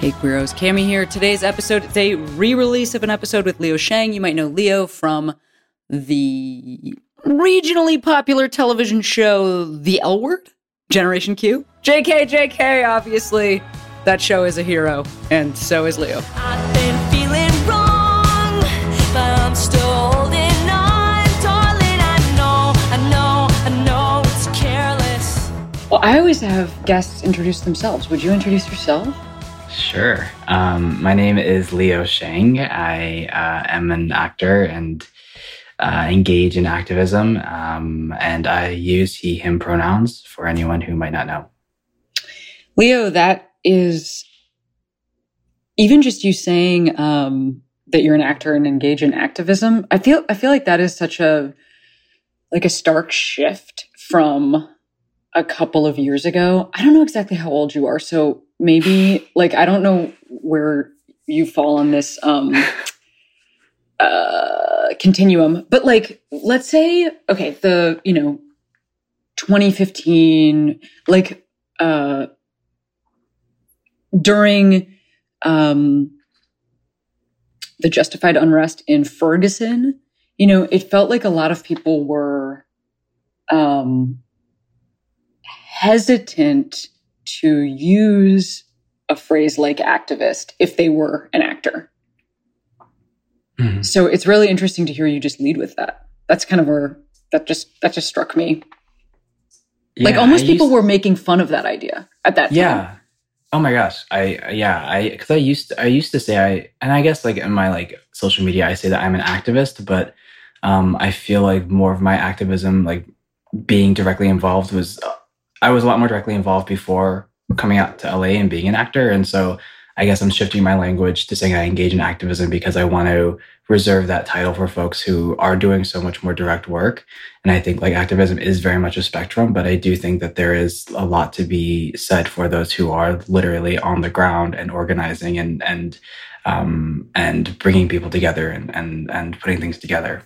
Hey Queeros, Cami here. Today's episode is a re-release of an episode with Leo Sheng. You might know Leo from the regionally popular television show The L Word, Generation Q. JK, JK, obviously. That show is a hero, and so is Leo. I've been feeling wrong, but I'm still holding on, darling. I know, I know, I know it's careless. Well, I always have guests introduce themselves. Would you introduce yourself? Sure. Um, my name is Leo Sheng. I uh, am an actor and uh, engage in activism, um, and I use he, him pronouns for anyone who might not know. Leo, that is even just you saying um, that you're an actor and engage in activism. I feel I feel like that is such a like a stark shift from a couple of years ago. I don't know exactly how old you are, so maybe like I don't know where you fall on this um uh continuum, but like let's say okay, the you know 2015 like uh during um the justified unrest in Ferguson, you know, it felt like a lot of people were um hesitant to use a phrase like activist if they were an actor. Mhm. So it's really interesting to hear you just lead with that. That's kind of where that just that just struck me. like almost I people were making fun of that idea at that time. Yeah. Oh my gosh. I yeah. I because I used to, I used to say I and I guess like in my like social media I say that I'm an activist, but um I feel like more of my activism like being directly involved was I was a lot more directly involved before coming out to LA and being an actor, and so I guess I'm shifting my language to saying I engage in activism because I want to reserve that title for folks who are doing so much more direct work. And I think like activism is very much a spectrum, but I do think that there is a lot to be said for those who are literally on the ground and organizing and and um, and bringing people together and and and putting things together.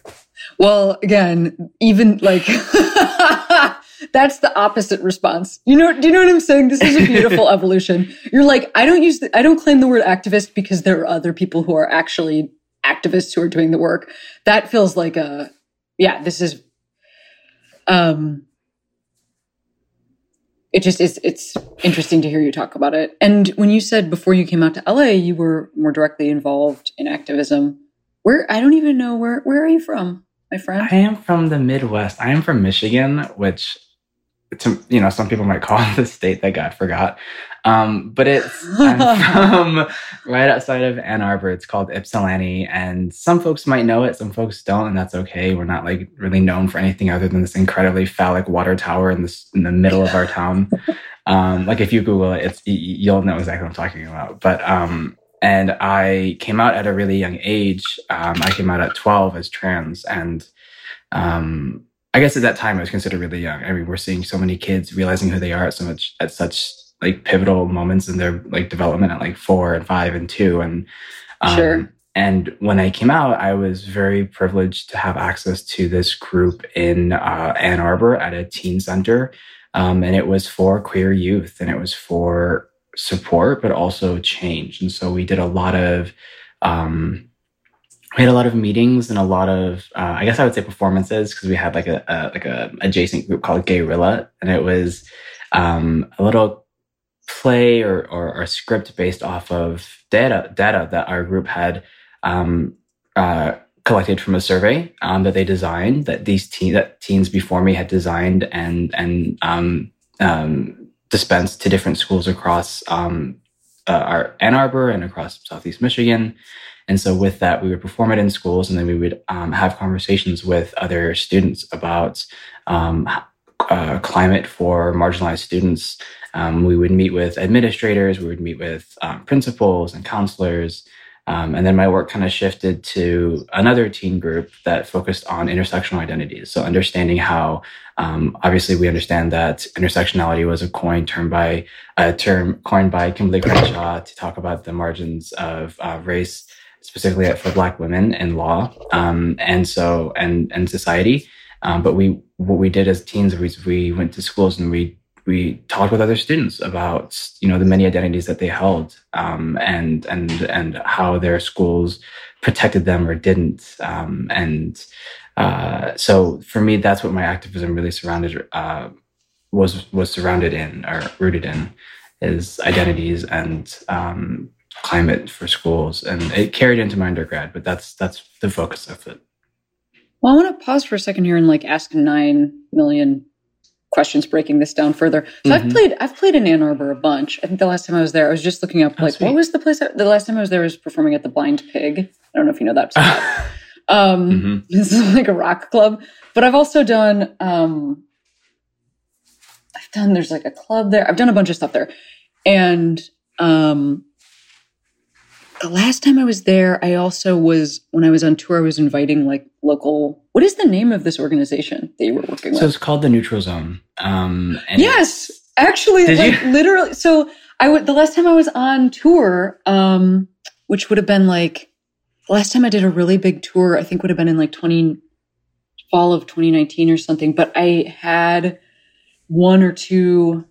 Well, again, even like that's the opposite response. You know, do you know what I'm saying? This is a beautiful evolution. You're like, I don't use, the, I don't claim the word activist because there are other people who are actually activists who are doing the work. That feels like a, yeah, this is, um, it just is, it's interesting to hear you talk about it. And when you said before you came out to LA, you were more directly involved in activism. Where, I don't even know, where, where are you from, my friend? I am from the Midwest. I am from Michigan, which, to, you know, some people might call it the state that God forgot. Um, but it's I'm from right outside of Ann Arbor. It's called Ypsilanti, and some folks might know it, some folks don't, and that's okay. We're not like really known for anything other than this incredibly phallic water tower in this in the middle of our town. Um, like if you Google it, it's you'll know exactly what I'm talking about. But um, and I came out at a really young age. Um, I came out at 12 as trans, and um, I guess at that time I was considered really young. I mean, we're seeing so many kids realizing who they are at so much at such like pivotal moments in their like development at like four and five and two, and um, Sure. And when I came out, I was very privileged to have access to this group in uh, Ann Arbor at a teen center. Um, and it was for queer youth and it was for support, but also change. And so we did a lot of, um, we had a lot of meetings and a lot of, uh, I guess I would say performances because we had like a, a like a adjacent group called Gayrilla, and it was um, a little play or, or, or script based off of data data that our group had um, uh, collected from a survey um, that they designed that these teen, that teens before me had designed and and um, um, dispensed to different schools across um, uh, our Ann Arbor and across Southeast Michigan. And so with that, we would perform it in schools, and then we would um, have conversations with other students about um, uh, climate for marginalized students. Um, we would meet with administrators, we would meet with um, principals and counselors. Um, and then my work kind of shifted to another teen group that focused on intersectional identities. So understanding how, um, obviously, we understand that intersectionality was a coin term by a term coined by Kimberly Crenshaw to talk about the margins of uh, race, specifically for Black women in law, um, and so and and society. Um, but we what we did as teens was we went to schools and we we talked with other students about you know the many identities that they held um, and and and how their schools protected them or didn't um, and uh, so for me that's what my activism really surrounded uh, was was surrounded in or rooted in is identities and um, climate for schools and it carried into my undergrad but that's that's the focus of it Well, I want to pause for a second here and like ask nine million questions breaking this down further. So I've Mhm. played I've played in Ann Arbor a bunch. I think the last time I was there, I was just looking up Oh, like sweet. what was the place I, the last time I was there was performing at the Blind Pig. I don't know if you know that um Mhm. this is like a rock club. But I've also done um I've done there's like a club there. I've done a bunch of stuff there. And um the last time I was there, I also was when I was on tour, I was inviting like local what is the name of this organization that you were working with? so it's called the neutral zone um, and Yes, actually, like you? literally. So I would the last time I was on tour, um, which would have been like the last time I did a really big tour. I think would have been in like twenty fall of twenty nineteen or something. But I had one or two,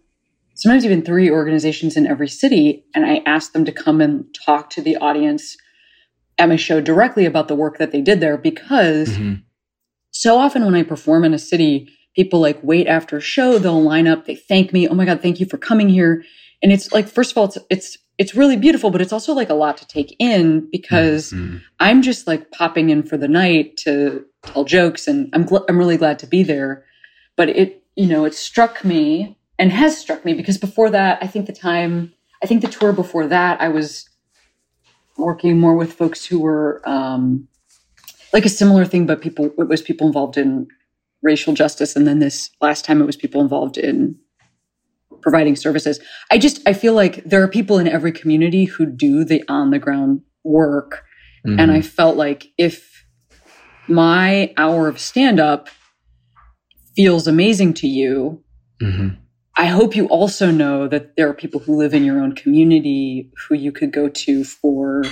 sometimes even three organizations in every city, and I asked them to come and talk to the audience at my show directly about the work that they did there because Mhm. so often when I perform in a city, people like wait after a show, they'll line up, they thank me. Oh my God, thank you for coming here. And it's like, first of all, it's, it's, it's really beautiful, but it's also like a lot to take in because Mhm. I'm just like popping in for the night to tell jokes and I'm, gl- I'm really glad to be there. But it, you know, it struck me and has struck me because before that, I think the time, I think the tour before that, I was working more with folks who were, um, like a similar thing, but people, it was people involved in racial justice. And then this last time it was people involved in providing services. I just, I feel like there are people in every community who do the on the ground work. And Mhm. I felt like if my hour of stand up feels amazing to you, Mhm. I hope you also know that there are people who live in your own community who you could go to for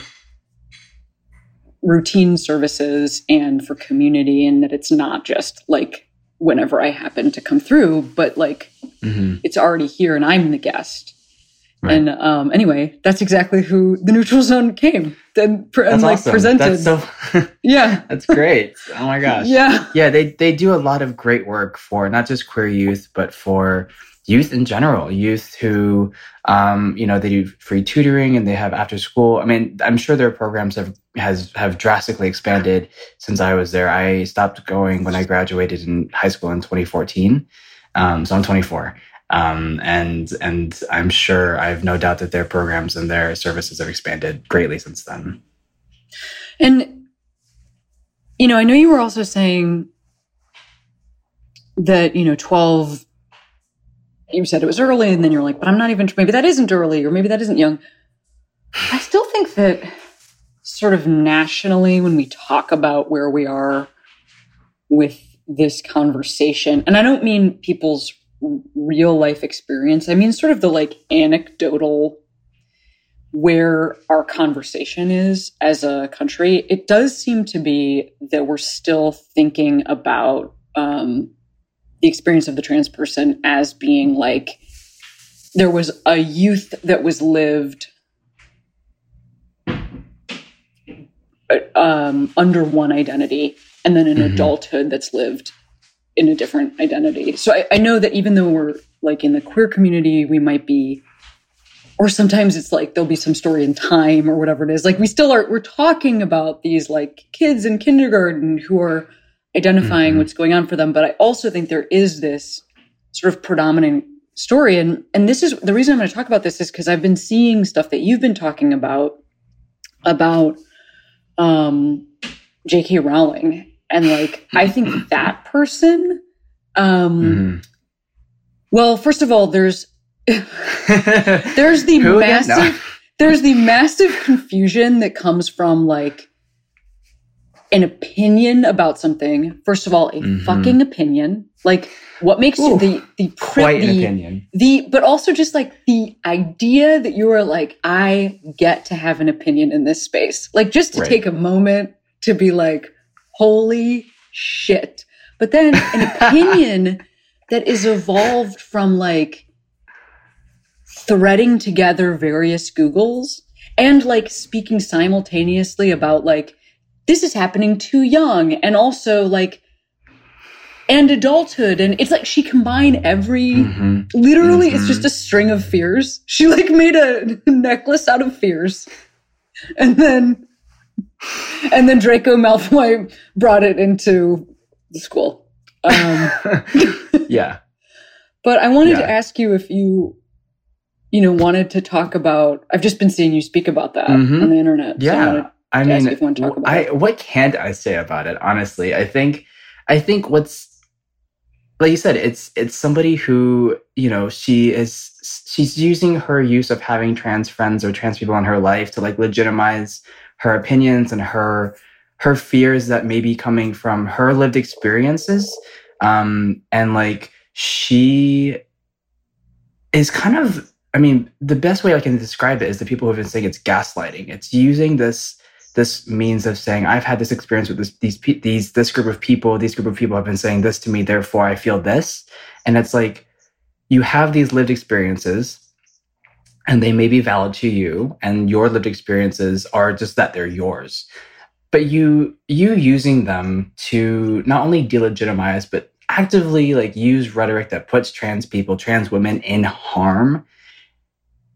routine services and for community, and that it's not just like whenever I happen to come through, but like Mhm. it's already here and I'm the guest. Right. And um, anyway, that's exactly who the neutral zone came and, pre- and like awesome. presented. That's so. yeah. that's great. Oh my gosh. Yeah. Yeah, they they do a lot of great work for not just queer youth, but for youth in general. Youth who, um, you know, they do free tutoring and they have after school. I mean, I'm sure their programs have has have drastically expanded since I was there. I stopped going when I graduated in high school in 2014. Um, so I'm 24. Um, and and I'm sure I have no doubt that their programs and their services have expanded greatly since then. And, you know, I know you were also saying that, you know, 12, you said it was early, and then you're like, but I'm not even, maybe that isn't early, or maybe that isn't young. I still think that sort of nationally, when we talk about where we are with this conversation, and I don't mean people's real life experience, I mean sort of the like anecdotal where our conversation is as a country, it does seem to be that we're still thinking about um, the experience of the trans person as being like there was a youth that was lived uh, um, under one identity and then an Mhm. adulthood that's lived in a different identity. So I, I know that even though we're like in the queer community, we might be or sometimes it's like there'll be some story in time or whatever it is like we still are we're talking about these like kids in kindergarten who are identifying Mhm. what's going on for them but i also think there is this sort of predominant story and and this is the reason i'm going to talk about this is because i've been seeing stuff that you've been talking about about um jk rowling and like i think that person um Mhm. Well, first of all, there's there's the massive No. there's the massive confusion that comes from like an opinion about something. First of all, a Mhm. fucking opinion. Like what makes Ooh, the the pri- Quite the, opinion. the but also just like the idea that you are like I get to have an opinion in this space. Like just to Right. take a moment to be like holy shit. But then an opinion that is evolved from like threading together various Googles and like speaking simultaneously about like this is happening too young and also like and adulthood and it's like she combined every Mhm. literally it's Mhm. just a string of fears she like made a necklace out of fears and then and then draco malfoy brought it into the school um yeah. but I wanted Yeah. to ask you if you, you know, wanted to talk about. I've just been seeing you speak about that Mhm. on the internet. so Yeah. wanted- I mean, if you want to talk about I, it. what can't I say about it? Honestly, I think, I think what's, like you said, it's it's somebody who you know she is she's using her use of having trans friends or trans people in her life to like legitimize her opinions and her her fears that may be coming from her lived experiences, um, and like she is kind of. I mean, the best way I can describe it is the people who have been saying it's gaslighting. It's using this this means of saying I've had this experience with this these these this group of people. These group of people have been saying this to me, therefore I feel this. And it's like you have these lived experiences, and they may be valid to you, and your lived experiences are just that they're yours. But you you using them to not only delegitimize, but actively like use rhetoric that puts trans people, trans women in harm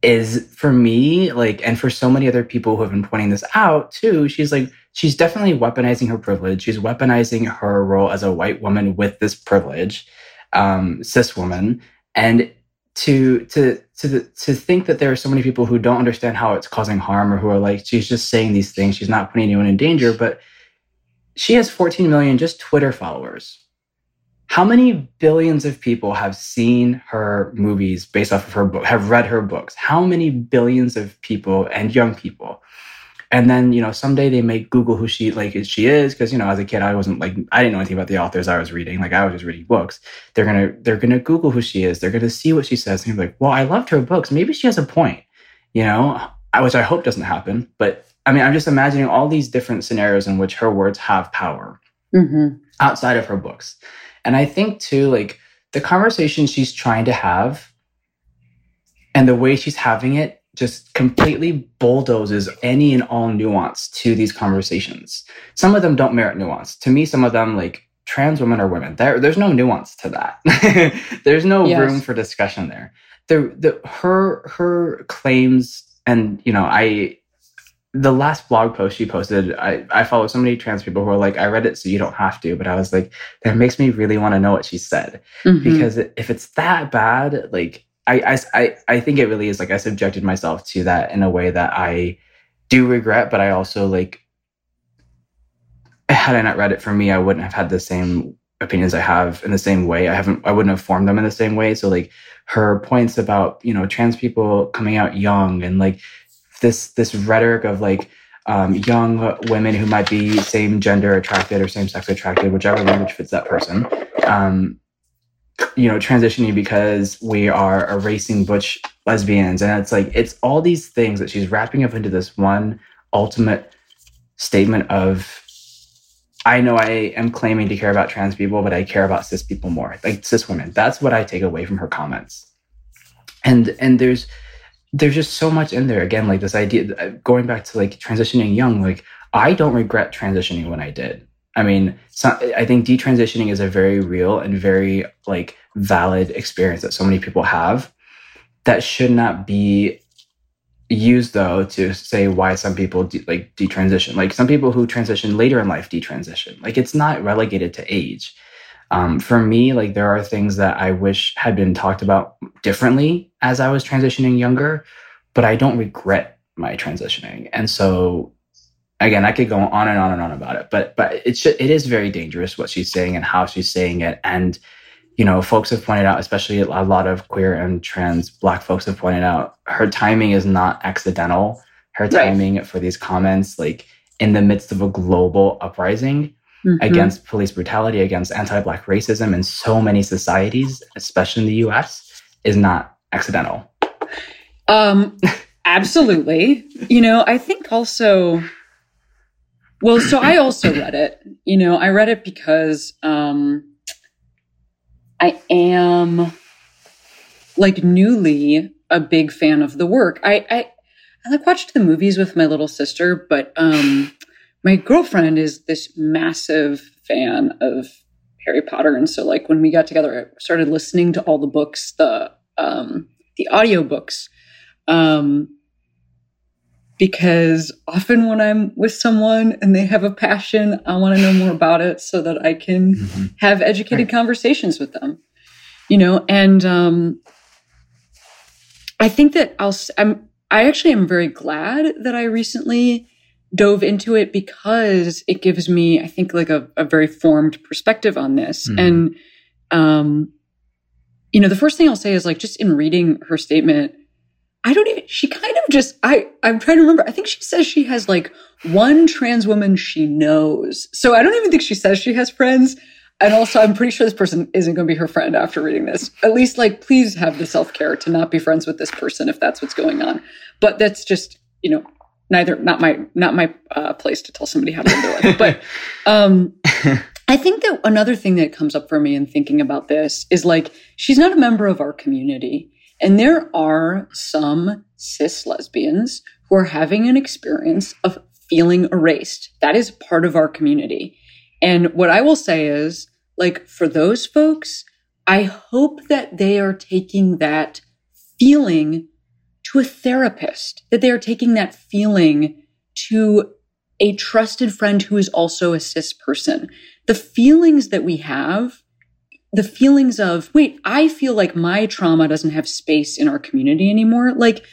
is for me like and for so many other people who have been pointing this out too she's like she's definitely weaponizing her privilege. She's weaponizing her role as a white woman with this privilege um cis woman. And to to to to think that there are so many people who don't understand how it's causing harm or who are like she's just saying these things she's not putting anyone in danger but she has 14 million just twitter followers how many billions of people have seen her movies based off of her book have read her books? How many billions of people and young people? And then you know someday they may google who she like is she is because you know as a kid i wasn't like i didn't know anything about the authors i was reading. Like i was just reading books. They're gonna they're gonna google who she is. They're gonna see what she says. And be like well i loved her books. Maybe she has a point you know I- which i hope doesn't happen. But i mean i'm just imagining all these different scenarios in which her words have power Mhm. outside of her books. And I think too, like the conversation she's trying to have and the way she's having it just completely bulldozes any and all nuance to these conversations. Some of them don't merit nuance. To me, some of them like trans women are women. There, there's no nuance to that. there's no Yes. room for discussion there. The, the her her claims and you know I the last blog post she posted, I, I follow so many trans people who are like, I read it so you don't have to. But I was like, that makes me really want to know what she said. Mhm. Because if it's that bad, like, I, I, I, I think it really is like I subjected myself to that in a way that I do regret, but I also like, had I not read it for me, I wouldn't have had the same opinions I have in the same way. I haven't, I wouldn't have formed them in the same way. So, like, her points about, you know, trans people coming out young and like, this this rhetoric of like um, young women who might be same gender attracted or same sex attracted, whichever language fits that person. Um, you know, transitioning because we are erasing butch lesbians, and it's like it's all these things that she's wrapping up into this one ultimate statement of. I know I am claiming to care about trans people, but I care about cis people more, like cis women. That's what I take away from her comments. And and there's there's just so much in there. Again like this idea uh, going back to like transitioning young like i don't regret transitioning when i did. I mean i think detransitioning is a very real and very like valid experience that so many people have. That should not be used though to say why some people de- like detransition. Like some people who transition later in life detransition. Like it's not relegated to age um, for me like there are things that i wish had been talked about differently as i was transitioning younger but i don't regret my transitioning and so again i could go on and on and on about it but but it's it is very dangerous what she's saying and how she's saying it and you know, folks have pointed out, especially a lot of queer and trans black folks have pointed out, her timing is not accidental. Her Right. timing for these comments, like in the midst of a global uprising Mhm. against police brutality, against anti-black racism in so many societies, especially in the US, is not accidental. Um, absolutely. You know, I think also, well, so I also read it. You know, I read it because um, I am like newly a big fan of the work. I, I, I like watched the movies with my little sister, but um, my girlfriend is this massive fan of Harry Potter, and so like when we got together, I started listening to all the books, the um, the audiobooks um, because often when I'm with someone and they have a passion, I want to know more about it so that I can Mhm. have educated conversations with them. You know, and um, I think that I'll. I'm I actually am very glad that I recently dove into it because it gives me, I think, like a, a very formed perspective on this. Mhm. And um, you know, the first thing I'll say is like just in reading her statement, I don't even, she kind of just, I, I'm trying to remember. I think she says she has like one trans woman she knows. So I don't even think she says she has friends. And also, I'm pretty sure this person isn't going to be her friend after reading this. At least, like, please have the self care to not be friends with this person if that's what's going on. But that's just, you know, neither, not my, not my uh, place to tell somebody how to live their life. But um, I think that another thing that comes up for me in thinking about this is like, she's not a member of our community. And there are some cis lesbians who are having an experience of feeling erased. That is part of our community. And what I will say is, like, for those folks, I hope that they are taking that feeling to a therapist, that they are taking that feeling to a trusted friend who is also a cis person. The feelings that we have, the feelings of, wait, I feel like my trauma doesn't have space in our community anymore. Like,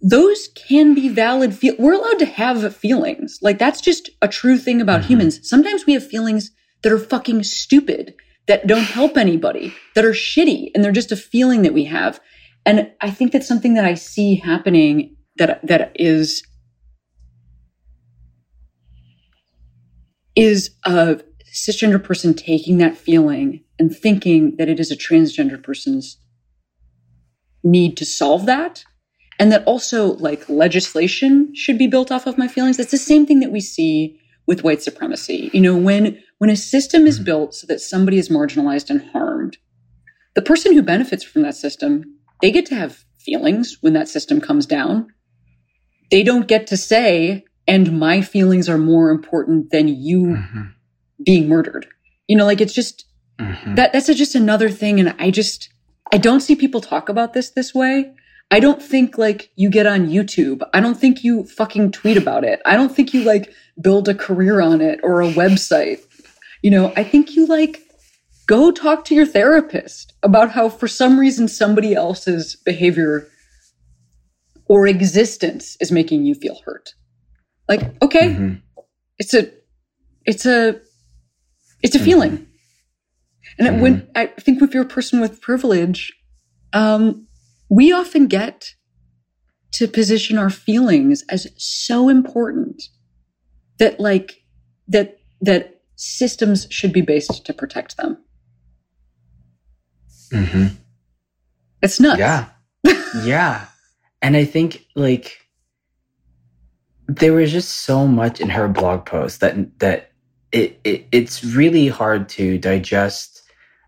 those can be valid. Feel- We're allowed to have feelings. Like, that's just a true thing about Mhm. humans. Sometimes we have feelings that are fucking stupid, that don't help anybody, that are shitty, and they're just a feeling that we have. And I think that's something that I see happening that that is is a cisgender person taking that feeling and thinking that it is a transgender person's need to solve that. And that also like legislation should be built off of my feelings. That's the same thing that we see with white supremacy. You know when when a system is Mhm. built so that somebody is marginalized and harmed the person who benefits from that system they get to have feelings when that system comes down. They don't get to say and my feelings are more important than you Mhm. being murdered. You know like it's just Mhm. that that's just another thing and i just i don't see people talk about this this way. I don't think like you get on youtube. I don't think you fucking tweet about it. I don't think you like build a career on it or a website. You know i think you like go talk to your therapist about how for some reason somebody else's behavior or existence is making you feel hurt like okay Mhm. it's a it's a it's a Mhm. feeling and it when i think if you're a person with privilege um we often get to position our feelings as so important that like that that systems should be based to protect them Mhm. it's nuts Yeah. yeah. And I think like there was just so much in her blog post that that it, it it's really hard to digest.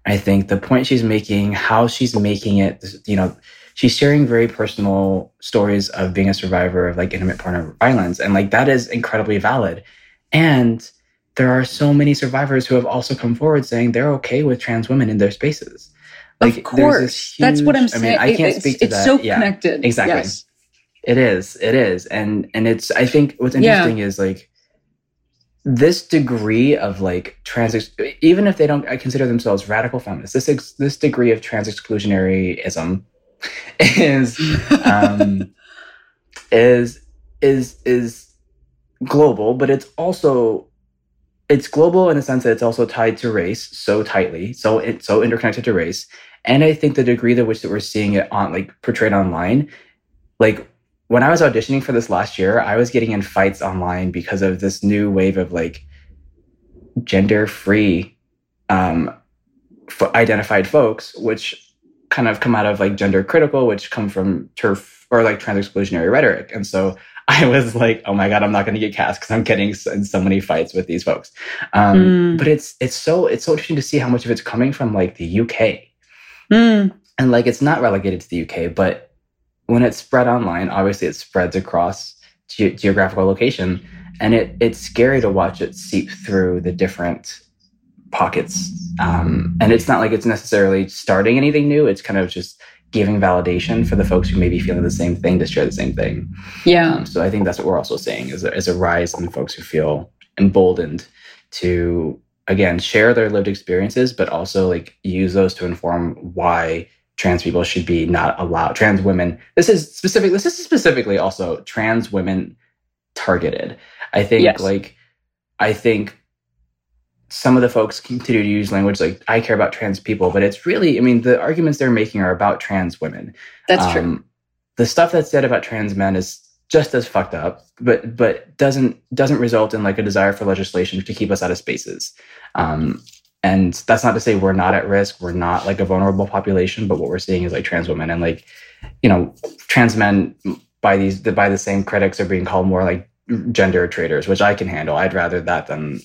I think the point she's making, how she's making it, you know, she's sharing very personal stories of being a survivor of like intimate partner violence. And like that is incredibly valid. And there are so many survivors who have also come forward saying they're okay with trans women in their spaces. Of there's course this that's what i'm saying I mean, I can't it's, speak to it's that. so yeah. connected exactly. yes. It is. It is. And and it's I think what's Yeah. interesting is like this degree of like trans even if they don't I consider themselves radical feminists, this ex, this degree of trans exclusionaryism is um is is is global, but it's also it's global in the sense that it's also tied to race so tightly, so it's so interconnected to race. And I think the degree to which that we're seeing it on like portrayed online, like when I was auditioning for this last year, I was getting in fights online because of this new wave of like gender free um, f- identified folks, which kind of come out of like gender critical, which come from TERF or like trans exclusionary rhetoric. And so I was like, oh my God, I'm not going to get cast because I'm getting in so many fights with these folks. Um, Mm. But it's, it's so, it's so interesting to see how much of it's coming from like the UK Mm, and like it's not relegated to the UK, but when it's spread online, obviously it spreads across ge- geographical location, and it it's scary to watch it seep through the different pockets. Um, and it's not like it's necessarily starting anything new; it's kind of just giving validation for the folks who may be feeling the same thing to share the same thing. yeah. Um, so I think that's what we're also seeing is a, is a rise in folks who feel emboldened to again share their lived experiences, but also like use those to inform why trans people should be not allowed. Trans women. This is specific. This is specifically also trans women targeted. I think Yes. like I think some of the folks continue to use language like I care about trans people, but it's really I mean the arguments they're making are about trans women That's true. um, The stuff that's said about trans men is just as fucked up, but but doesn't doesn't result in like a desire for legislation to keep us out of spaces. Um, and that's not to say we're not at risk. We're not like a vulnerable population, but what we're seeing is like trans women and like you know trans men by these by the same critics are being called more like gender traitors, which I can handle. I'd rather that than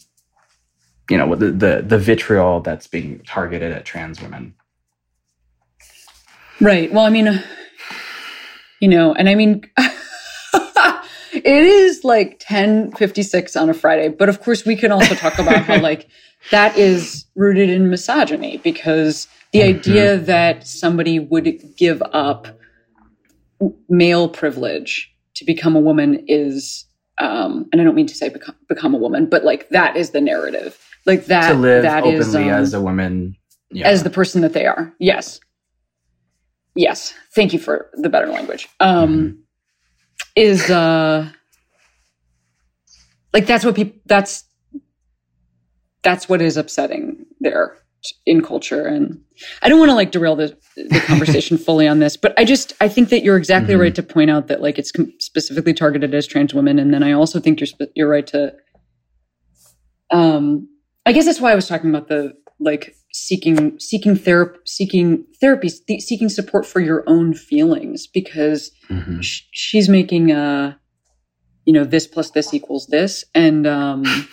you know the the, the vitriol that's being targeted at trans women. Right. Well, I mean, you know, and I mean, it is like 1056 on a Friday, but of course we can also talk about how like that is rooted in misogyny because the Mhm. idea that somebody would give up male privilege to become a woman is, um, and I don't mean to say become, become a woman, but like that is the narrative. Like that, to live that openly is, um, as a woman. Yeah. as the person that they are. Yes. Yes. Thank you for the better language. Um is uh like that's what people that's that's what is upsetting there in culture and I don't want to like derail the the conversation fully on this, but I just I think that you're exactly Mhm. right to point out that like it's specifically targeted as trans women and then I also think you're you're right to um I guess that's why I was talking about the like seeking seeking therapy seeking therapy th- seeking support for your own feelings because Mhm. sh- she's making uh you know this plus this equals this and um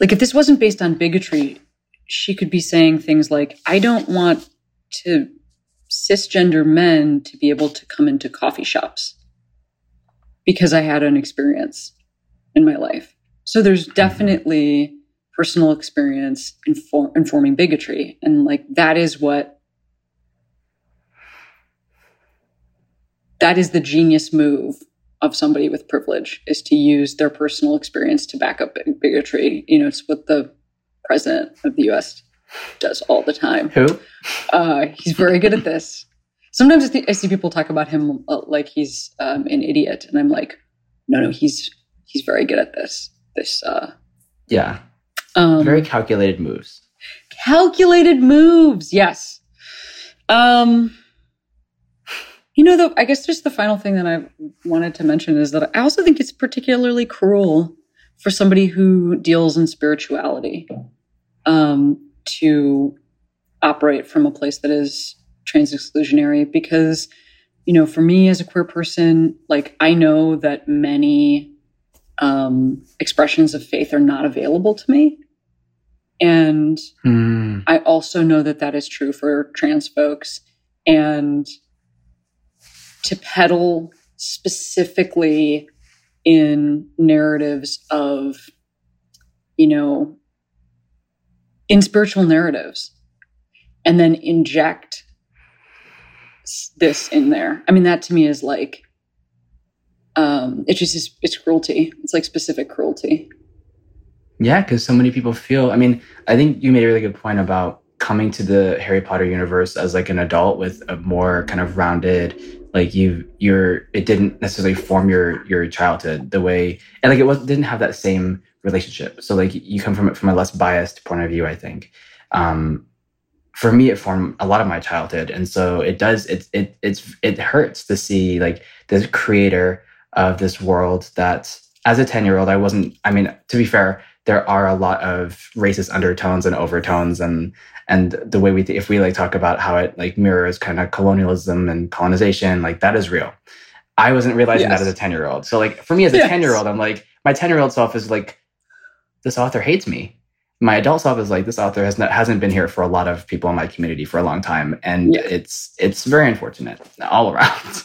like if this wasn't based on bigotry she could be saying things like i don't want to cisgender men to be able to come into coffee shops because i had an experience in my life so there's definitely personal experience infor- informing bigotry and like that is what that is the genius move of somebody with privilege is to use their personal experience to back up big- bigotry. You know it's what the president of the us does all the time. Who? uh, he's very good at this. Sometimes I, see- I see people talk about him uh, like he's um, an idiot and i'm like no no he's he's very good at this this uh Yeah. um, Very calculated moves. calculated moves yes um you know though i guess just the final thing that i wanted to mention is that i also think it's particularly cruel for somebody who deals in spirituality um to operate from a place that is trans exclusionary because you know for me as a queer person like i know that many um expressions of faith are not available to me and Mm. I also know that that is true for trans folks. And to peddle specifically in narratives of, you know, in spiritual narratives, and then inject this in there. I mean, that to me is like, um, it's just, it's, cruelty. It's like specific cruelty. Yeah, because so many people feel. I mean, I think you made a really good point about coming to the Harry Potter universe as like an adult with a more kind of rounded like you you're it didn't necessarily form your your childhood the way and like it was didn't have that same relationship so like you come from it from a less biased point of view i think um for me it formed a lot of my childhood and so it does it it it's it hurts to see like the creator of this world that as a 10 year old i wasn't i mean to be fair there are a lot of racist undertones and overtones and and the way we if we like talk about how it like mirrors kind of colonialism and colonization like that is real i wasn't realizing Yes. that as a 10 year old so like for me as a Yes. 10 year old i'm like my 10 year old self is like this author hates me my adult self is like this author has not hasn't been here for a lot of people in my community for a long time and Yeah. it's it's very unfortunate all around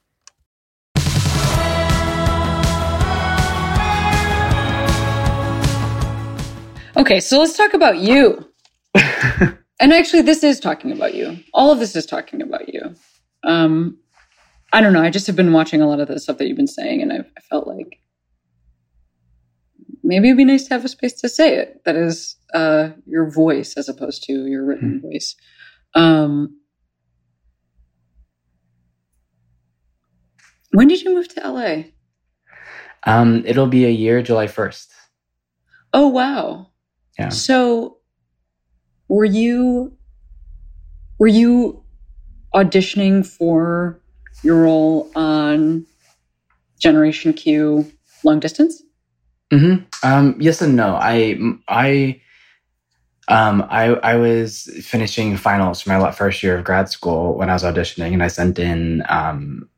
Okay, so let's talk about you. and actually, this is talking about you. All of this is talking about you. Um, I don't know. I just have been watching a lot of the stuff that you've been saying, and I've, I felt like maybe it'd be nice to have a space to say it. That is uh, your voice as opposed to your written voice. Um, when did you move to LA? um it'll be a year july 1st Oh, wow. Yeah. So were you were you auditioning for your role on Generation Q long distance? hmm Um, yes and no. I I um I I was finishing finals for my first year of grad school when I was auditioning, and I sent in um,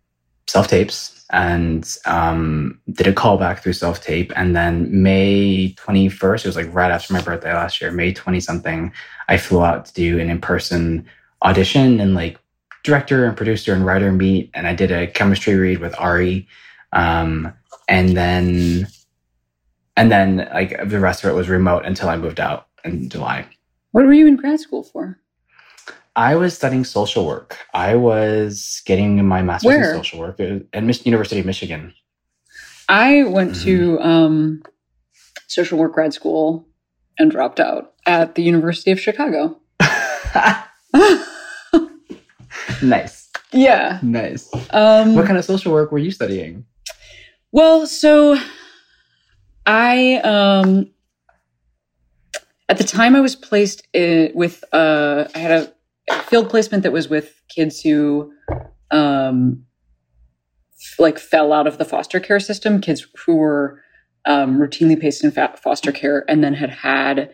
self tapes and um, did a callback through self tape, and then May twenty first, it was like right after my birthday last year, May twenty something, I flew out to do an in person audition and like director and producer and writer meet, and I did a chemistry read with Ari, um, and then and then like the rest of it was remote until I moved out in July. What were you in grad school for? I was studying social work. I was getting my master's Where? in social work at Mich- University of Michigan. I went to um, social work grad school and dropped out at the University of Chicago. nice, yeah. nice. Um, What kind of social work were you studying? Well, so I um at the time I was placed in, with uh I had a field placement that was with kids who um like fell out of the foster care system, kids who were um, routinely placed in fa- foster care and then had had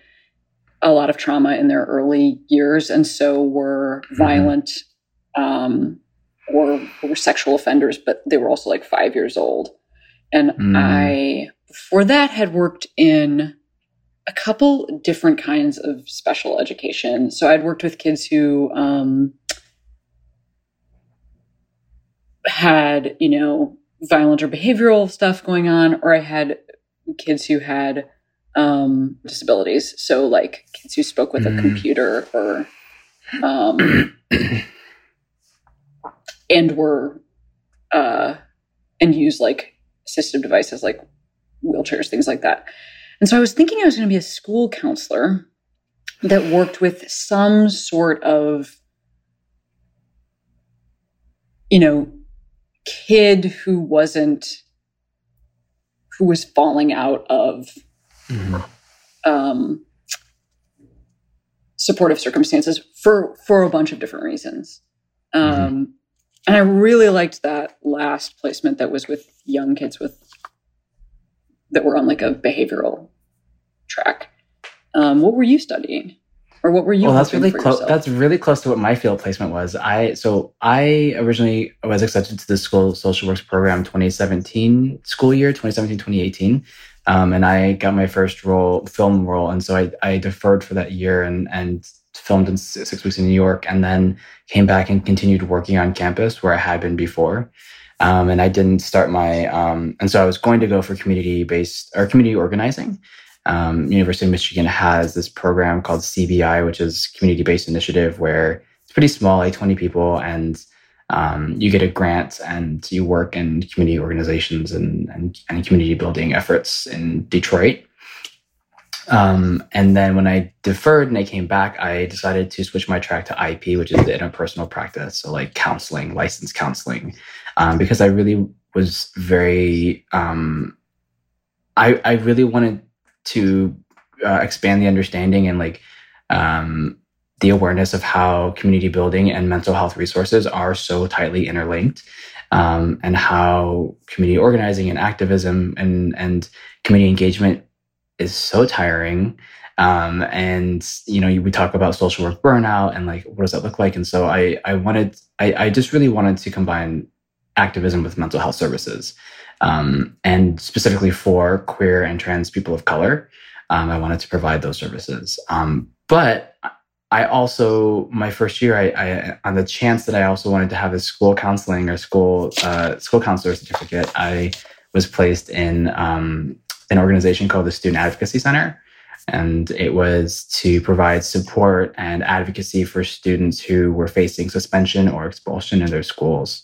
a lot of trauma in their early years and so were Mhm. violent um, or were sexual offenders, but they were also like five years old. And Mm. I, before that, had worked in a couple different kinds of special education. So I'd worked with kids who um, had, you know, violent or behavioral stuff going on, or I had kids who had um, disabilities. So, like kids who spoke with Mm. a computer or, um, and were, uh, and use like assistive devices like wheelchairs, things like that. And so I was thinking I was going to be a school counselor that worked with some sort of, you know, kid who wasn't, who was falling out of um, supportive circumstances for for a bunch of different reasons. Um, And I really liked that last placement that was with young kids with that were on like a behavioral track. Um, what were you studying, or what were you? well, that's really close. That's really close to what my field placement was. I so I originally was accepted to the school social works program 2017 school year 2017 2018, um, and I got my first role film role, and so I, I deferred for that year and and filmed in six, six weeks in New York, and then came back and continued working on campus where I had been before. Um, and I didn't start my um, and so I was going to go for community based or community organizing um, University of Michigan has this program called CBI, which is Community Based Initiative, where it's pretty small, like 20 people, and um, you get a grant and you work in community organizations and, and, and community building efforts in Detroit. Um, and then when I deferred and I came back, I decided to switch my track to IP, which is the interpersonal practice. So, like counseling, licensed counseling, um, because I really was very, um, I, I really wanted to uh, expand the understanding and like um, the awareness of how community building and mental health resources are so tightly interlinked um, and how community organizing and activism and and community engagement is so tiring um, and you know we talk about social work burnout and like what does that look like? And so i i wanted i, I just really wanted to combine activism with mental health services um, and specifically for queer and trans people of color. Um, I wanted to provide those services. Um, but I also, my first year, I, I, on the chance that I also wanted to have a school counseling or school uh, school counselor certificate, I was placed in um, an organization called the Student Advocacy Center. And it was to provide support and advocacy for students who were facing suspension or expulsion in their schools.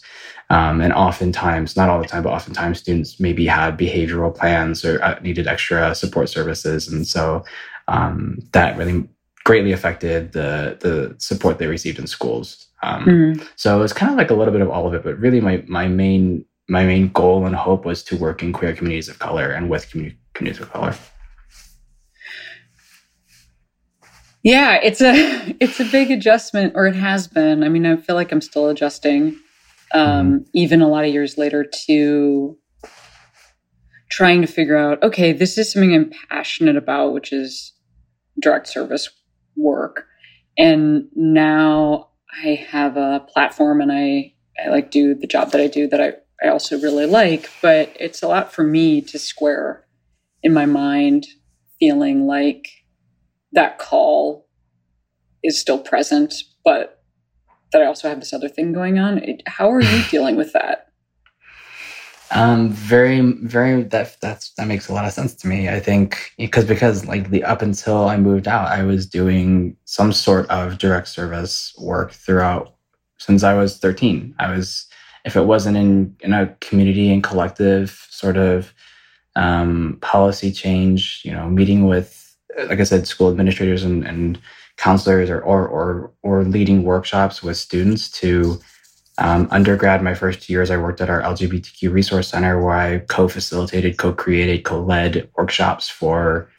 Um, and oftentimes, not all the time, but oftentimes students maybe had behavioral plans or uh, needed extra support services. And so um, that really greatly affected the, the support they received in schools. Um, Mhm. So it's kind of like a little bit of all of it, but really my, my main, my main goal and hope was to work in queer communities of color and with commu- communities of color. Yeah, it's a it's a big adjustment, or it has been. I mean, I feel like I'm still adjusting, um, even a lot of years later, to trying to figure out. Okay, this is something I'm passionate about, which is direct service work, and now I have a platform, and I I like do the job that I do that I I also really like, but it's a lot for me to square in my mind, feeling like that call is still present, but that I also have this other thing going on. It, how are you dealing with that? Um, very, very. That that's that makes a lot of sense to me. I think because because like the up until I moved out, I was doing some sort of direct service work throughout since I was thirteen. I was if it wasn't in in a community and collective sort of um, policy change, you know, meeting with like I said, school administrators and, and counselors, or or or or leading workshops with students to um, undergrad, my first two years, I worked at our LGBTQ resource center where I co-facilitated, co-created, co-led workshops for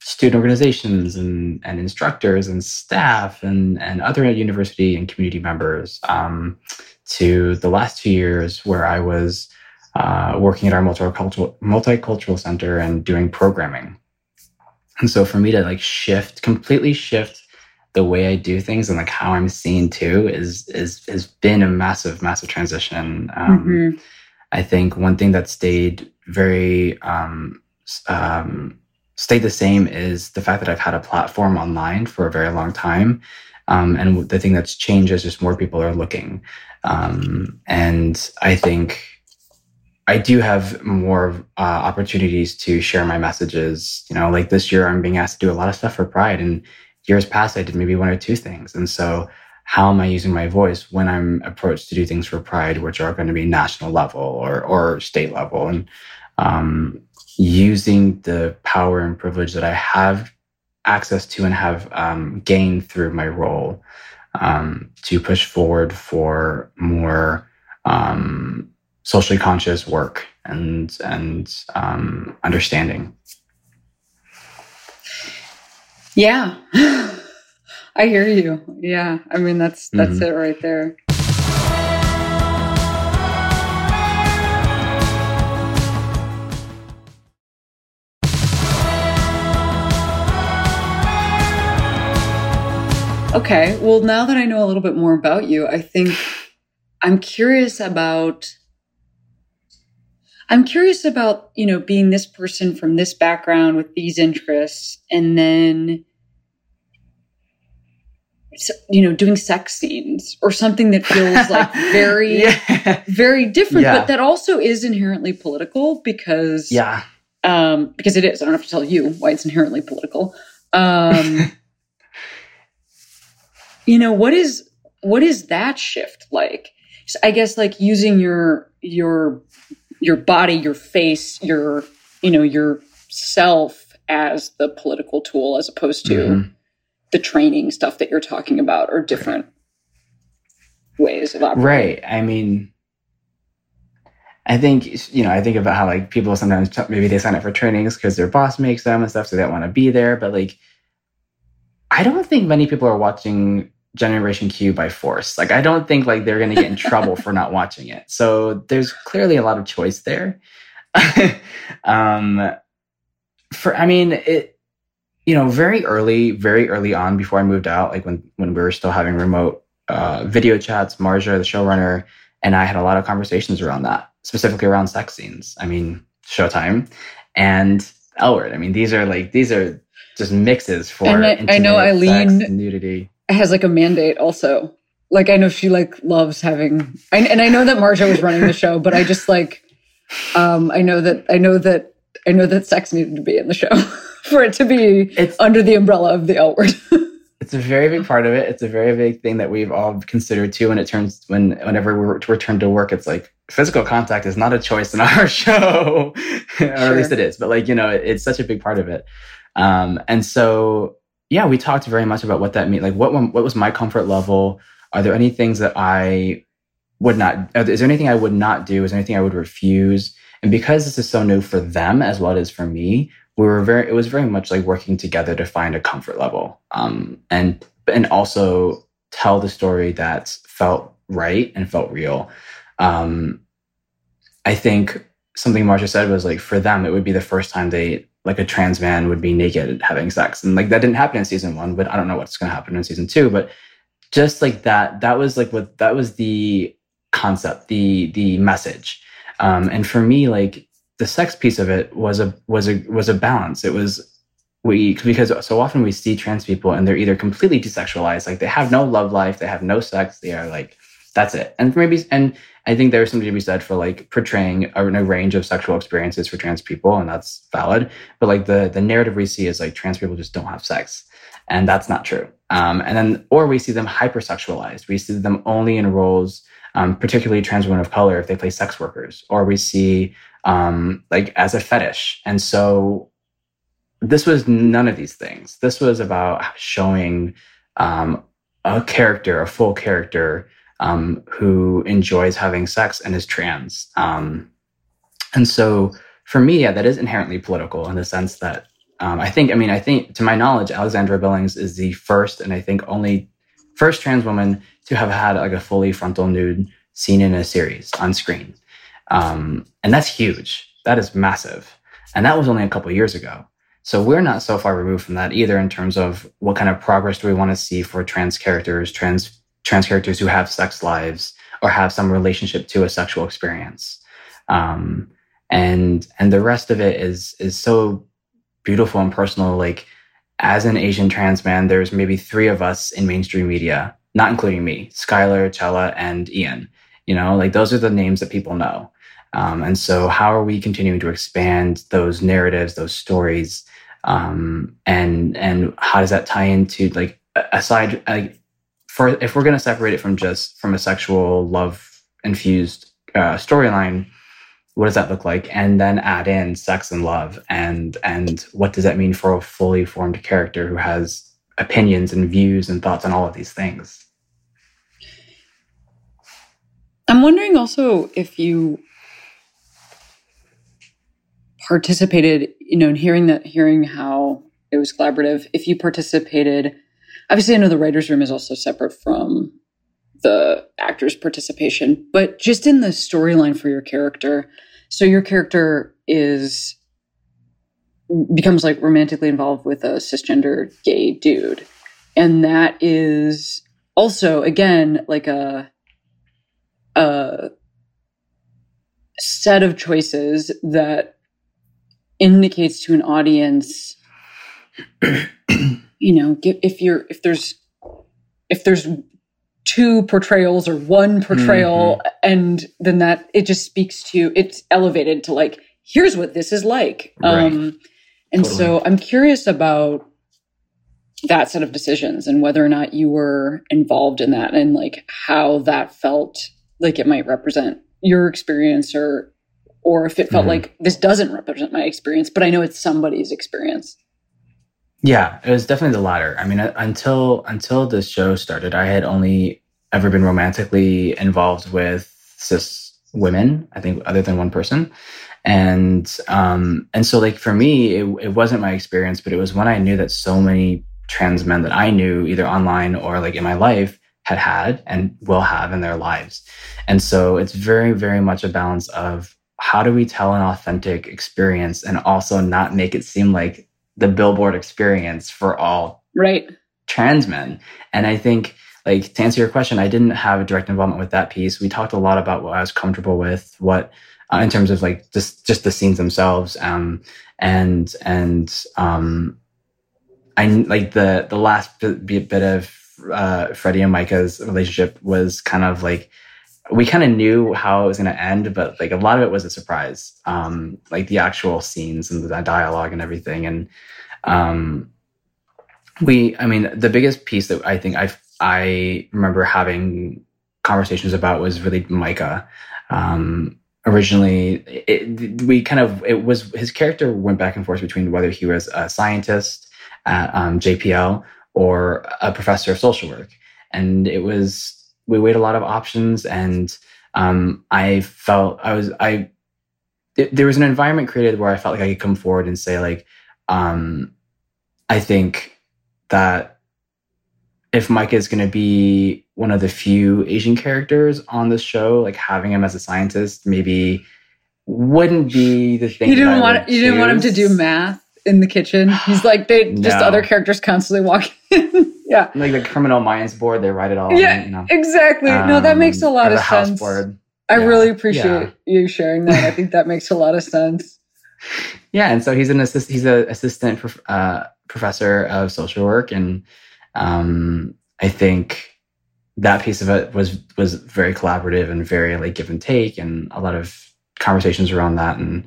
student organizations and, and instructors and staff and, and other university and community members um, to the last two years where I was uh, working at our multicultural, multicultural center and doing programming. And so for me to like shift, completely shift the way I do things and like how I'm seen too is is has been a massive, massive transition. Um, Mhm. I think one thing that stayed very um, um, stayed the same is the fact that I've had a platform online for a very long time. Um, and the thing that's changed is just more people are looking. Um, and I think I do have more uh, opportunities to share my messages. You know, like this year, I'm being asked to do a lot of stuff for Pride, and years past, I did maybe one or two things. And so, how am I using my voice when I'm approached to do things for Pride, which are going to be national level or or state level, and um, using the power and privilege that I have access to and have um, gained through my role um, to push forward for more um, socially conscious work and and um, understanding. Yeah. I hear you. Yeah. I mean that's that's mm-hmm. it right there. Okay. Well, now that I know a little bit more about you, I think I'm curious about I'm curious about, you know, being this person from this background with these interests and then you know, doing sex scenes or something that feels like very yeah. very different, Yeah. but that also is inherently political because yeah. um, because it is. I don't have to tell you why it's inherently political. Um, you know what is what is that shift like? So I guess like using your your your body, your face, your you know your self as the political tool as opposed to Mhm. The training stuff that you're talking about or different ways of operating. Right. I mean, I think you know. I think about how like people sometimes maybe they sign up for trainings because their boss makes them and stuff, so they don't want to be there. But like, I don't think many people are watching Generation Q by force. Like, I don't think like they're going to get in trouble for not watching it. So there's clearly a lot of choice there. um, for I mean it. You know, very early, very early on, before I moved out, like when when we were still having remote uh, video chats, Marja, the showrunner, and I had a lot of conversations around that, specifically around sex scenes. I mean, Showtime and L Word. I mean, these are like these are just mixes for. And I- I know Ilene- sex, nudity. has like a mandate also. Like I know she like loves having, I, and I know that Marja was running the show, but I just like, um, I know that I know that I know that sex needed to be in the show for it to be It's under the umbrella of the L word. it's a very big part of it. It's a very big thing that we've all considered too. When it turns when whenever we return to work, it's like physical contact is not a choice in our show, or at least it is. But like you know, it, it's such a big part of it. Um, and so yeah, we talked very much about what that means. Like what what was my comfort level? Are there any things that I would not? is there anything I would not do? Is there anything I would refuse? And because this is so new for them as well as for me, we were very. It was very much like working together to find a comfort level, um, and and also tell the story that felt right and felt real. Um, I think something Marja said was like for them, it would be the first time they like a trans man would be naked having sex, and like that didn't happen in season one, but I don't know what's going to happen in season two. But just like that, that was like what that was the concept, the the message, um, and for me, like the sex piece of it was a was a was a balance. It was we because so often we see trans people and they're either completely desexualized, like they have no love life, they have no sex, they are like that's it. And maybe and I think there's something to be said for like portraying a, a range of sexual experiences for trans people, and that's valid. But like the the narrative we see is like trans people just don't have sex, and that's not true. Um, and then or we see them hypersexualized. We see them only in roles, um, particularly trans women of color, if they play sex workers, or we see um, like as a fetish. And so this was none of these things. This was about showing um, a character, a full character um, who enjoys having sex and is trans. Um, and so for me, yeah, that is inherently political in the sense that um, I think, I mean, I think to my knowledge, Alexandra Billings is the first and I think only first trans woman to have had like a fully frontal nude scene in a series on screen. Um, and that's huge. That is massive. And that was only a couple years ago. So we're not so far removed from that either in terms of what kind of progress do we want to see for trans characters, trans trans characters who have sex lives or have some relationship to a sexual experience. Um, and and the rest of it is is so beautiful and personal. Like as an Asian trans man, there's maybe three of us in mainstream media, not including me, Schuyler, Chella, and Ian. You know, like those are the names that people know. Um, and so, how are we continuing to expand those narratives, those stories, um, and and how does that tie into like aside like for if we're going to separate it from just from a sexual love infused uh, storyline, what does that look like? And then add in sex and love, and and what does that mean for a fully formed character who has opinions and views and thoughts on all of these things? I'm wondering also if you participated, you know, in hearing that, hearing how it was collaborative, if you participated, obviously I know the writer's room is also separate from the actor's participation, but just in the storyline for your character. So your character is becomes like romantically involved with a cisgender gay dude. and that is also again like a a set of choices that indicates to an audience you know if you're if there's if there's two portrayals or one portrayal and then that it just speaks to it's elevated to like here's what this is like Right. um and so i'm curious about that set of decisions and whether or not you were involved in that and like how that felt like it might represent your experience or or if it felt Mhm. like this doesn't represent my experience but i know it's somebody's experience Yeah, it was definitely the latter. I mean, uh, until until this show started, I had only ever been romantically involved with cis women. I think, other than one person, and um, and so like for me, it, it wasn't my experience, but it was when I knew that so many trans men that I knew, either online or like in my life, had had and will have in their lives, and so it's very, very much a balance of how do we tell an authentic experience and also not make it seem like the billboard experience for all right trans men. And I think, like, to answer your question, I didn't have a direct involvement with that piece. We talked a lot about what I was comfortable with, what, uh, in terms of like just just the scenes themselves, um, and and um, I like the the last bit, bit of uh, Freddy and Micah's relationship was kind of like we kind of knew how it was going to end, but like a lot of it was a surprise. Um, like the actual scenes and the dialogue and everything, and um, we, I mean, the biggest piece that I think I I remember having conversations about was really Micah. Um, originally, it, we kind of it was his character went back and forth between whether he was a scientist at um, JPL or a professor of social work, and it was we weighed a lot of options, and um, I felt I was I th- there was an environment created where I felt like I could come forward and say like um, I think that if Mike is going to be one of the few Asian characters on the show, like having him as a scientist maybe wouldn't be the thing. you didn't want you didn't want him to do math in the kitchen he's like they just No. other characters constantly walking in yeah Like the criminal minds board, they write it all. Yeah, you know. exactly no that makes a Um, lot of sense board. i Yeah. really appreciate Yeah. you sharing that i think that makes a lot of sense Yeah, and so he's an assist. He's an assistant prof- uh, professor of social work, and um, I think that piece of it was was very collaborative and very like give and take, and a lot of conversations around that. And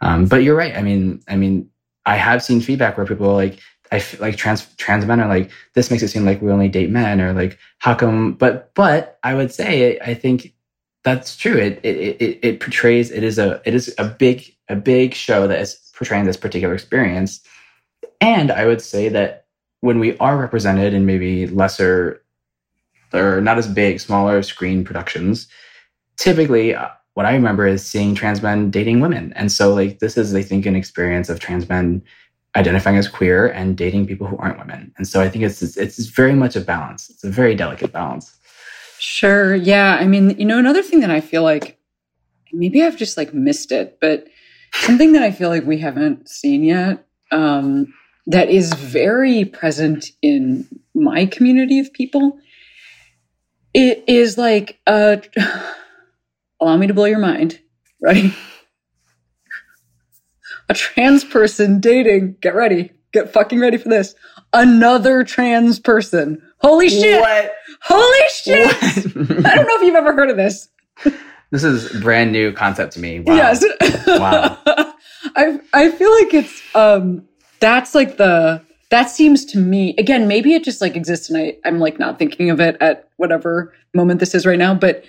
um, but you're right. I mean, I mean, I have seen feedback where people like. I feel like trans trans men are like this makes it seem like we only date men or like how come but but I would say I think that's true. It it it, it portrays it is a it is a big a big show that is portraying this particular experience. And I would say that when we are represented in maybe lesser or not as big, smaller screen productions, typically uh, what I remember is seeing trans men dating women. And so like this is I think an experience of trans men identifying as queer and dating people who aren't women. And so I think it's it's, it's very much a balance. It's a very delicate balance. Sure. Yeah. I mean, you know, another thing that I feel like maybe I've just like missed it, but something that I feel like we haven't seen yet um, that is very present in my community of people. It is like, uh, allow me to blow your mind, right? A trans person dating, get ready, get fucking ready for this. Another trans person. Holy shit! What? Holy shit! I don't know if you've ever heard of this. This is brand new concept to me. Wow. Yes. Wow. I I feel like it's um that's like the that seems to me again maybe it just like exists and I I'm like not thinking of it at whatever moment this is right now but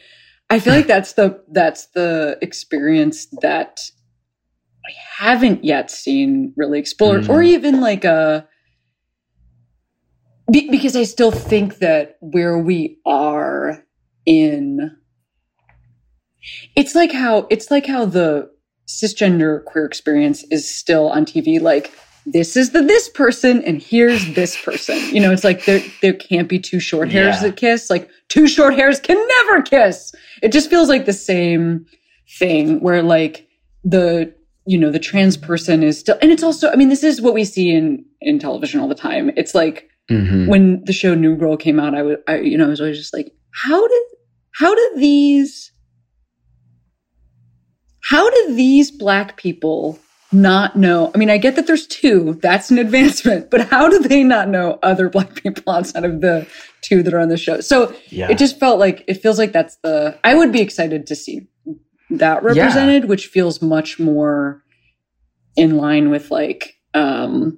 I feel like that's the that's the experience that I haven't yet seen really explored Mhm. or even like a be, because I still think that where we are in it's like how it's like how the cisgender queer experience is still on TV like this is the this person and here's this person you know it's like there there can't be two short hairs Yeah. that kiss like two short hairs can never kiss it just feels like the same thing where like the you know the trans person is still and it's also i mean this is what we see in in television all the time it's like Mhm. when the show New Girl came out, I was, I, you know, I was always just like, how did, how did these, how did these black people not know? I mean, I get that there's two, that's an advancement, but how do they not know other black people outside of the two that are on the show? So yeah. it just felt like, it feels like that's the, I would be excited to see that represented, which feels much more in line with like, um,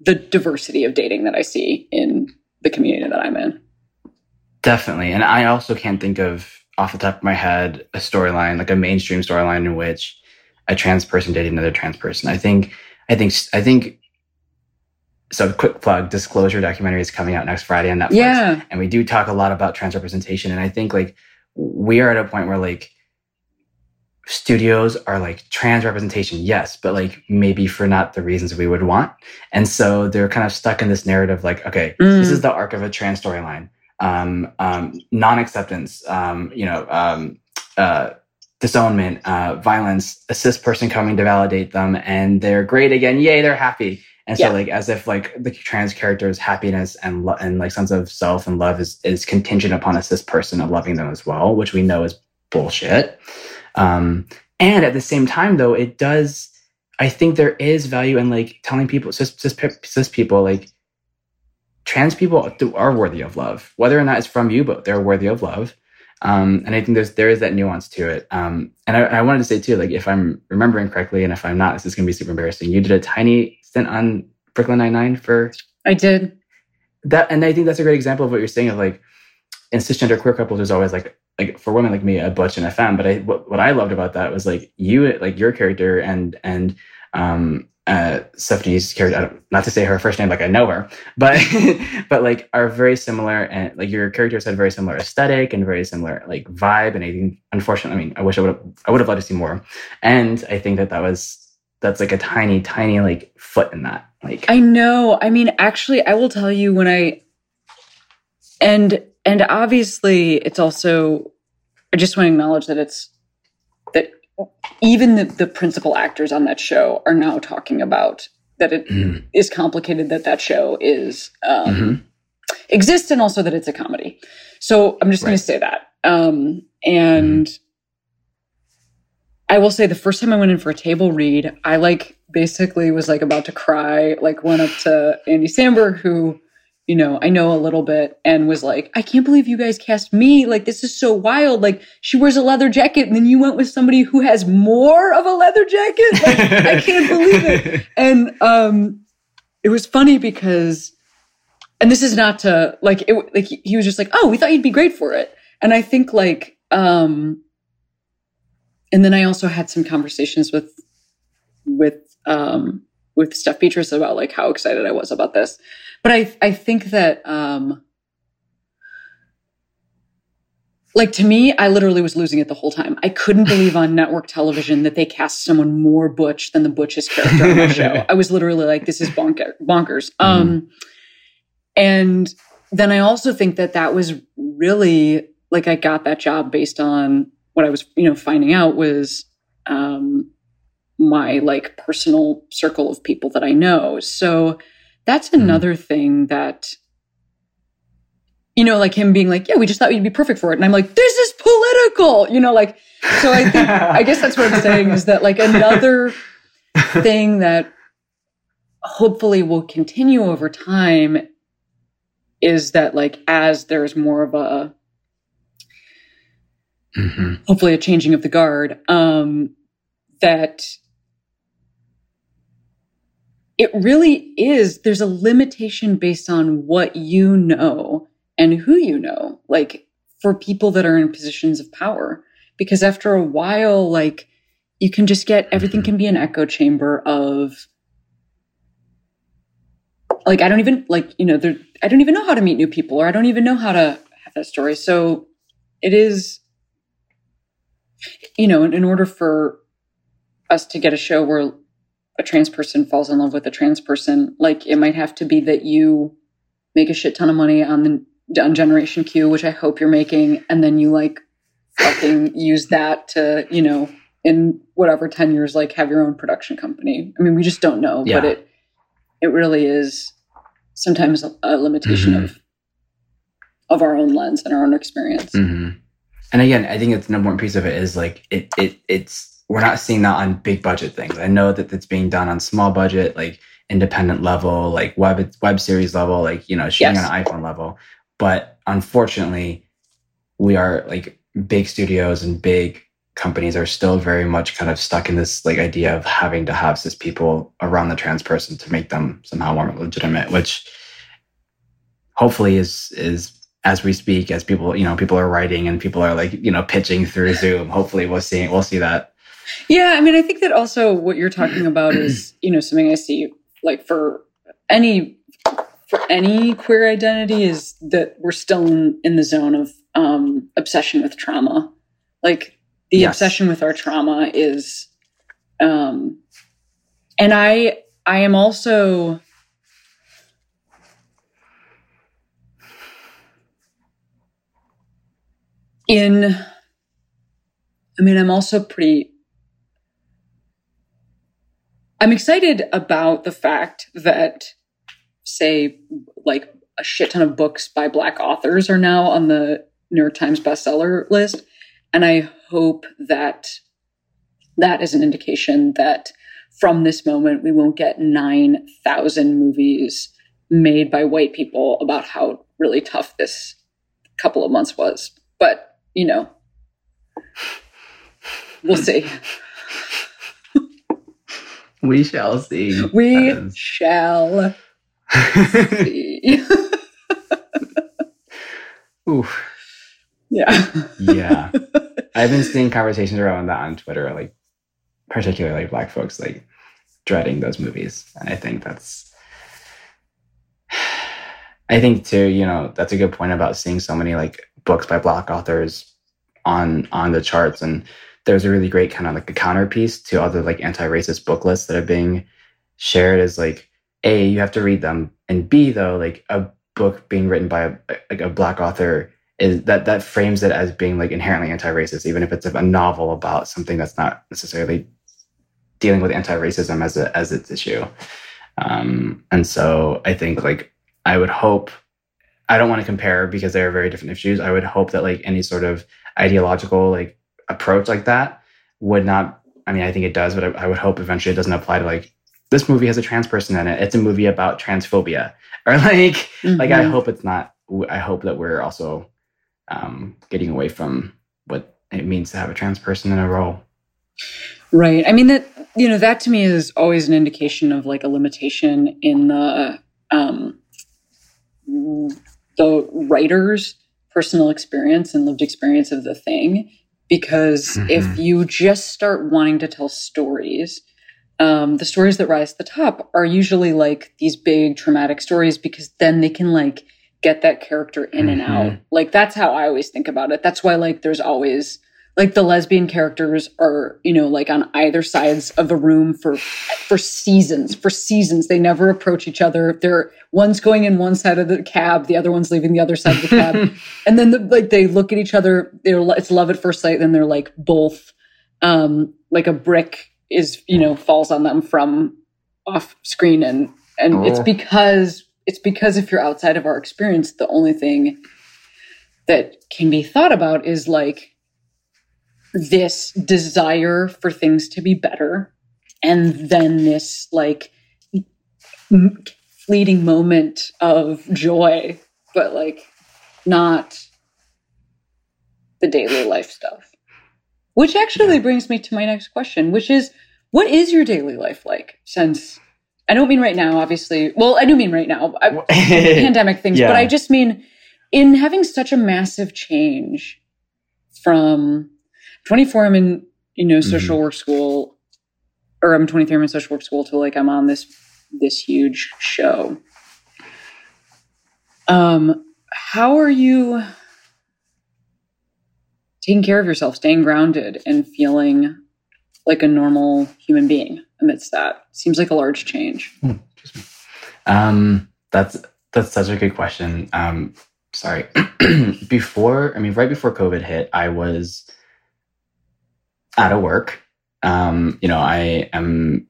the diversity of dating that I see in the community that I'm in. Definitely. And I also can't think of off the top of my head a storyline, like a mainstream storyline in which a trans person dating another trans person. I think, I think, I think, so quick plug, disclosure documentary is coming out next Friday on Netflix. Yeah. And we do talk a lot about trans representation. And I think like we are at a point where like studios are like trans representation, yes, but like maybe for not the reasons we would want. And so they're kind of stuck in this narrative like, okay, this Mm. is the arc of a trans storyline. Um, um, non-acceptance, um, you know, um, uh, disownment, uh, violence, assist person coming to validate them, and they're great again. Yay, they're happy. And so, Yeah. like, as if like the trans character's happiness and lo- and like sense of self and love is is contingent upon a cis person of loving them as well, which we know is bullshit. Um, and at the same time, though, it does. I think there is value in like telling people cis cis, cis people like trans people are worthy of love, whether or not it's from you, but they're worthy of love. Um, and I think there's there is that nuance to it. Um, and I, I wanted to say too, like if I'm remembering correctly, and if I'm not, this is going to be super embarrassing. You did a tiny stint on Brooklyn Nine Nine for I did. that, and I think that's a great example of what you're saying of like in cisgender queer couples. There's always like like for women like me, a butch and a femme. But I what, what I loved about that was like you like your character and and um uh Stephanie's character. I don't, not to say her first name like I know her, but but like are very similar and like your characters had very similar aesthetic and very similar like vibe. And I think unfortunately, I mean, I wish I would have I would have loved to see more. And I think that that was that's like a tiny tiny like foot in that like I know. I mean, actually, I will tell you when I and and obviously it's also I just want to acknowledge that it's even the, the principal actors on that show are now talking about that it is Mhm. complicated that that show is um, Mhm. exists and also that it's a comedy. So I'm just going to say that. Um, and I will say the first time I went in for a table read, I like basically was like about to cry, like went up to Andy Samberg, who, you know, I know a little bit and was like, I can't believe you guys cast me. Like, this is so wild. Like, she wears a leather jacket and then you went with somebody who has more of a leather jacket. Like, I can't believe it and um it was funny because and this is not to like it like he, was just like oh we thought you'd be great for it and i think like um and then i also had some conversations with with um with steph Beatriz about like how excited i was about this but i i think that um like to me, I literally was losing it the whole time. I couldn't believe on network television that they cast someone more butch than the butchest character on the show. I was literally like, "This is bonker- bonkers." Um, and then I also think that that was really like I got that job based on what I was, you know, finding out was um, my like personal circle of people that I know. So that's Mhm. another thing that you know, like him being like, yeah, we just thought you'd be perfect for it. And I'm like, this is political, you know, like, so I think, I guess that's what I'm saying is that like another thing that hopefully will continue over time is that like as there's more of a, Mhm. hopefully a changing of the guard, um, that it really is, there's a limitation based on what you know and who you know, like for people that are in positions of power. Because after a while, like you can just get everything can be an echo chamber of like I don't even like, you know, there I don't even know how to meet new people or I don't even know how to have that story. So it is you know, in, in order for us to get a show where a trans person falls in love with a trans person, like it might have to be that you make a shit ton of money on the on Generation Q, which I hope you're making, and then you like fucking use that to, you know, in whatever 10 years, like have your own production company. I mean, we just don't know, but it it really is sometimes a, a limitation Mhm. of of our own lens and our own experience. hmm And again, I think it's an important piece of it is like it it it's we're not seeing that on big budget things. I know that it's being done on small budget, like independent level, like web web series level, like you know, shooting Yes. on an iPhone level. But unfortunately, we are like big studios and big companies are still very much kind of stuck in this like idea of having to have cis people around the trans person to make them somehow more legitimate, which hopefully is is as we speak, as people you know people are writing and people are like you know pitching through Zoom. Hopefully, we'll see we'll see that. Yeah, I mean, I think that also what you're talking about is, you know, something I see like for any for any queer identity is that we're still in, in the zone of um, obsession with trauma. Like the Yes. obsession with our trauma is, um, and I I am also in. I mean, I'm also pretty I'm excited about the fact that, say, like a shit ton of books by Black authors are now on the New York Times bestseller list. And I hope that that is an indication that from this moment, we won't get 9,000 movies made by white people about how really tough this couple of months was. But, you know, we'll see. We shall see. We shall see. Oof. yeah. Yeah, I've been seeing conversations around that on Twitter, like particularly Black folks like dreading those movies, and I think that's. I think too, you know, that's a good point about seeing so many like books by Black authors on on the charts, and there's a really great kind of like a counterpiece to other like anti-racist book lists that are being shared as like a you have to read them, and b though like a book being written by a, like a black author is that that frames it as being like inherently anti-racist, even if it's a novel about something that's not necessarily dealing with anti-racism as a as its issue. Um, and so I think like I would hope I don't want to compare because they are very different issues. I would hope that like any sort of ideological like approach like that would not. I mean, I think it does, but I, I would hope eventually it doesn't apply to like this movie has a trans person in it. It's a movie about transphobia, or like like I Mhm. hope it's not. I hope that we're also um, getting away from what it means to have a trans person in a role. Right. I mean that you know that to me is always an indication of like a limitation in the um the writer's personal experience and lived experience of the thing because if Mhm. you just start wanting to tell stories um, the stories that rise to the top are usually like these big traumatic stories because then they can like get that character in and out. Like that's how I always think about it. That's why like there's always like the lesbian characters are, you know, like on either sides of the room for for seasons. For seasons. They never approach each other. They're one's going in one side of the cab, the other one's leaving the other side of the cab. and then the, like they look at each other, they're it's love at first sight, then they're like both um like a brick is, you know, falls on them from off screen and and it's Oh. because it's because if you're outside of our experience, the only thing that can be thought about is like this desire for things to be better and then this like m- fleeting moment of joy but like not the daily life stuff. Which actually brings me to my next question which is what is your daily life like? Since i don't mean right now obviously well i do mean right now I, pandemic things, Yeah. but I just mean in having such a massive change from 24, I'm in, you know, social work school, or I'm 23, I'm in social work school to like I'm on this this huge show. Um, how are you taking care of yourself, staying grounded, and feeling like a normal human being amidst that? Seems like a large change. Excuse. Um, that's that's such a good question. Um, sorry. before, I mean, right before COVID hit, I was out of work. Um, you know, I am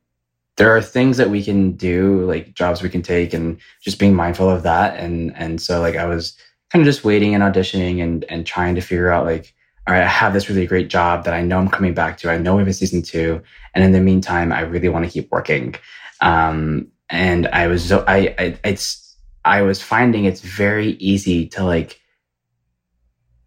there are things that we can do, like jobs we can take, and just being mindful of that. And and so like I was kind of just waiting and auditioning and and trying to figure out like, all right, I have this really great job that I know I'm coming back to. I know we have a season two, and in the meantime, I really want to keep working. Um, and I was so I, I it's I was finding it's very easy to like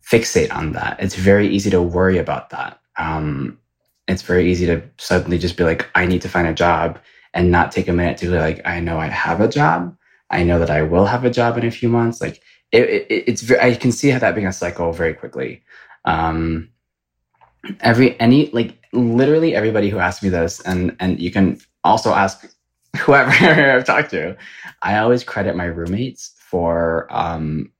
fixate on that. It's very easy to worry about that. Um, it's very easy to suddenly just be like, I need to find a job and not take a minute to be like, I know I have a job. I know that I will have a job in a few months. Like it, it it's very, I can see how that being a cycle very quickly. Um, every, any, like literally everybody who asks me this and, and you can also ask whoever I've talked to, I always credit my roommates for, um,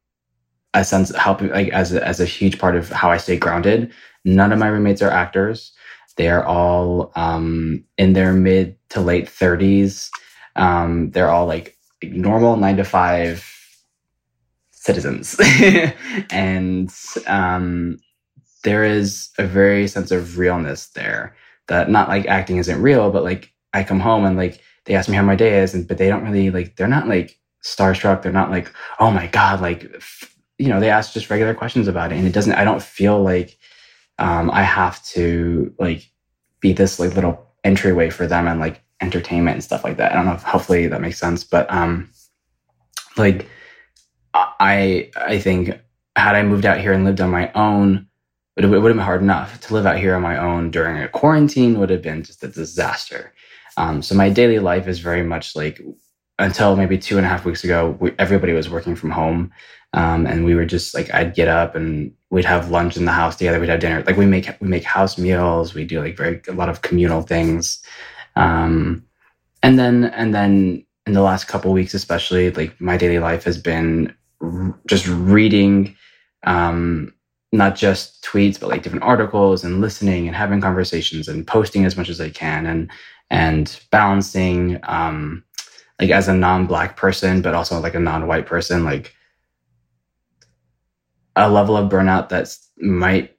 a sense helping like as a, as a huge part of how I stay grounded. None of my roommates are actors. They are all um, in their mid to late 30s. Um, they're all like normal nine to five citizens. and um, there is a very sense of realness there that not like acting isn't real, but like I come home and like they ask me how my day is, and but they don't really like, they're not like starstruck. They're not like, oh my God, like, f- you know, they ask just regular questions about it. And it doesn't, I don't feel like um, I have to like be this like little entryway for them and like entertainment and stuff like that. I don't know if hopefully that makes sense, but um, like I I think had I moved out here and lived on my own, it, would have been hard enough to live out here on my own during a quarantine would have been just a disaster. Um, so my daily life is very much like until maybe two and a half weeks ago, we, everybody was working from home. Um, and we were just like, I'd get up and we'd have lunch in the house together. We'd have dinner. Like we make, we make house meals. We do like very, a lot of communal things. Um, and then, and then in the last couple weeks, especially like my daily life has been r- just reading, um, not just tweets, but like different articles and listening and having conversations and posting as much as I can and, and balancing, um, like as a non-black person, but also like a non-white person, like a level of burnout that's might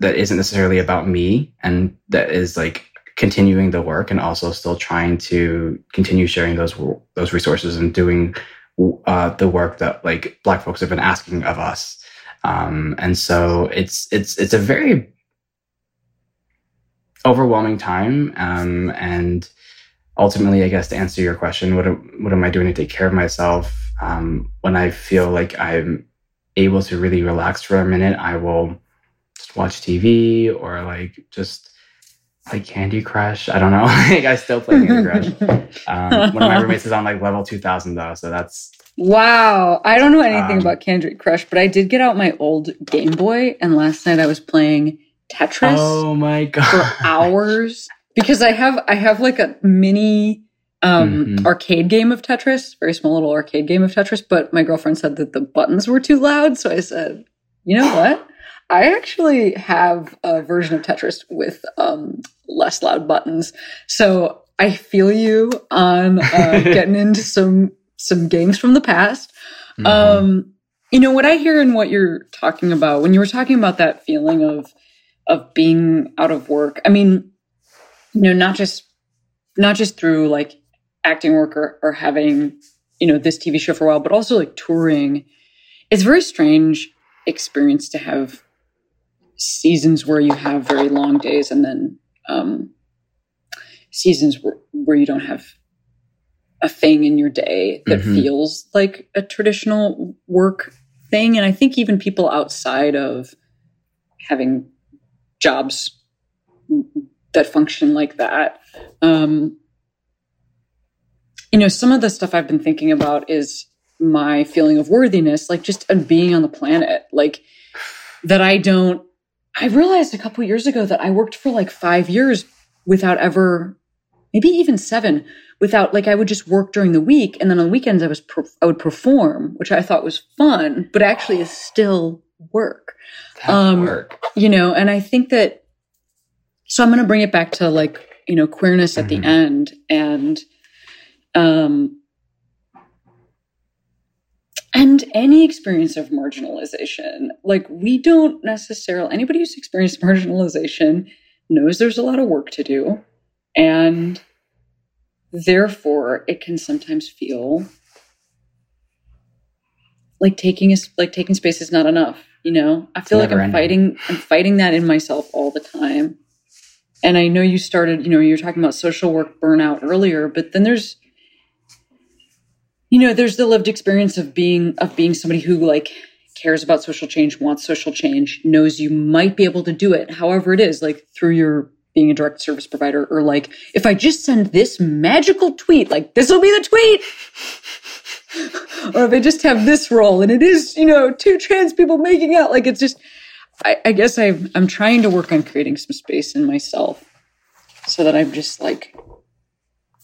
that isn't necessarily about me and that is like continuing the work and also still trying to continue sharing those those resources and doing uh, the work that like black folks have been asking of us. Um, and so it's it's it's a very overwhelming time um, and ultimately i guess to answer your question what, am- what am i doing to take care of myself um, when i feel like i'm able to really relax for a minute, I will just watch TV or like just like Candy Crush. I don't know. like I still play Candy Crush. Um, one of my roommates is on like level 2000 though. So that's, Wow. I don't know anything Um, about Candy Crush, but I did get out my old Game Boy and last night I was playing Tetris oh my God. for hours because I have I have like a mini um Mhm. arcade game of Tetris, very small little arcade game of Tetris, but my girlfriend said that the buttons were too loud, so I said, "You know what? I actually have a version of Tetris with um less loud buttons." So, I feel you on uh, getting into some some games from the past. Mhm. Um, you know what I hear in what you're talking about when you were talking about that feeling of of being out of work. I mean, you know, not just not just through like acting work or, or having you know this TV show for a while, but also like touring. It's a very strange experience to have seasons where you have very long days and then um, seasons where, where you don't have a thing in your day that Mhm. feels like a traditional work thing. And I think even people outside of having jobs that function like that, um, you know, some of the stuff I've been thinking about is my feeling of worthiness, like just of being on the planet, like that I don't. I realized a couple years ago that I worked for like five years without ever, maybe even seven, without like I would just work during the week, and then on the weekends I was I would perform, which I thought was fun, but actually is still work That's um, work. you know and i think that so i'm going to bring it back to like you know queerness at Mhm. the end and um and any experience of marginalization. Like we don't necessarily anybody who's experienced marginalization knows there's a lot of work to do. And therefore it can sometimes feel like taking is like taking space is not enough you know? I feel like i'm never fighting i'm fighting that in myself all the time and i know you started you know you were talking about social work burnout earlier but then there's you know there's the lived experience of being of being somebody who like cares about social change wants social change knows you might be able to do it however it is like through your being a direct service provider or like if i just send this magical tweet like this will be the tweet! Or if I just have this role and it is, you know, two trans people making out, like it's just, I, I guess I, I'm trying to work on creating some space in myself so that I'm just like,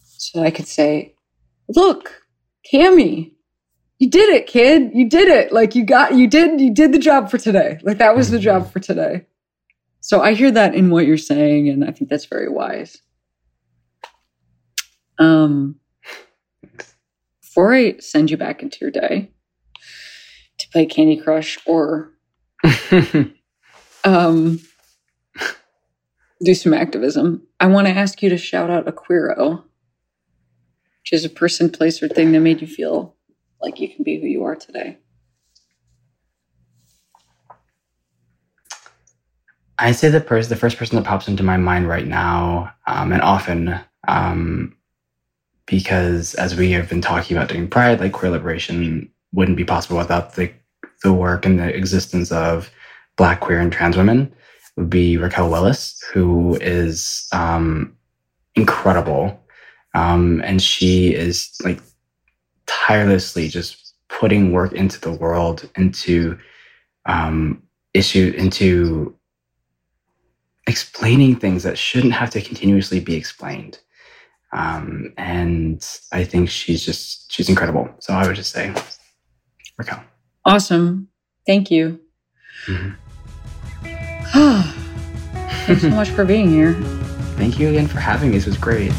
so that I could say, look, Cami, you did it, kid. You did it. Like you got, you did, you did the job for today. Like that was the job for today. So I hear that in what you're saying, and I think that's very wise. Um, before I send you back into your day to play Candy Crush or um, do some activism, I want to ask you to shout out a queero, which is a person, place, or thing that made you feel like you can be who you are today. I say the person, the first person that pops into my mind right now, um, and often, um, because as we have been talking about during Pride, like queer liberation wouldn't be possible without the the work and the existence of Black queer and trans women. Would be Raquel Willis, who is um, incredible, um, and she is like tirelessly just putting work into the world, into um, issue, into explaining things that shouldn't have to continuously be explained. Um, and I think she's just she's incredible. So I would just say Raquel. Awesome. Thank you. Mhm. Thanks so much for being here. Thank you again for having me. This was great.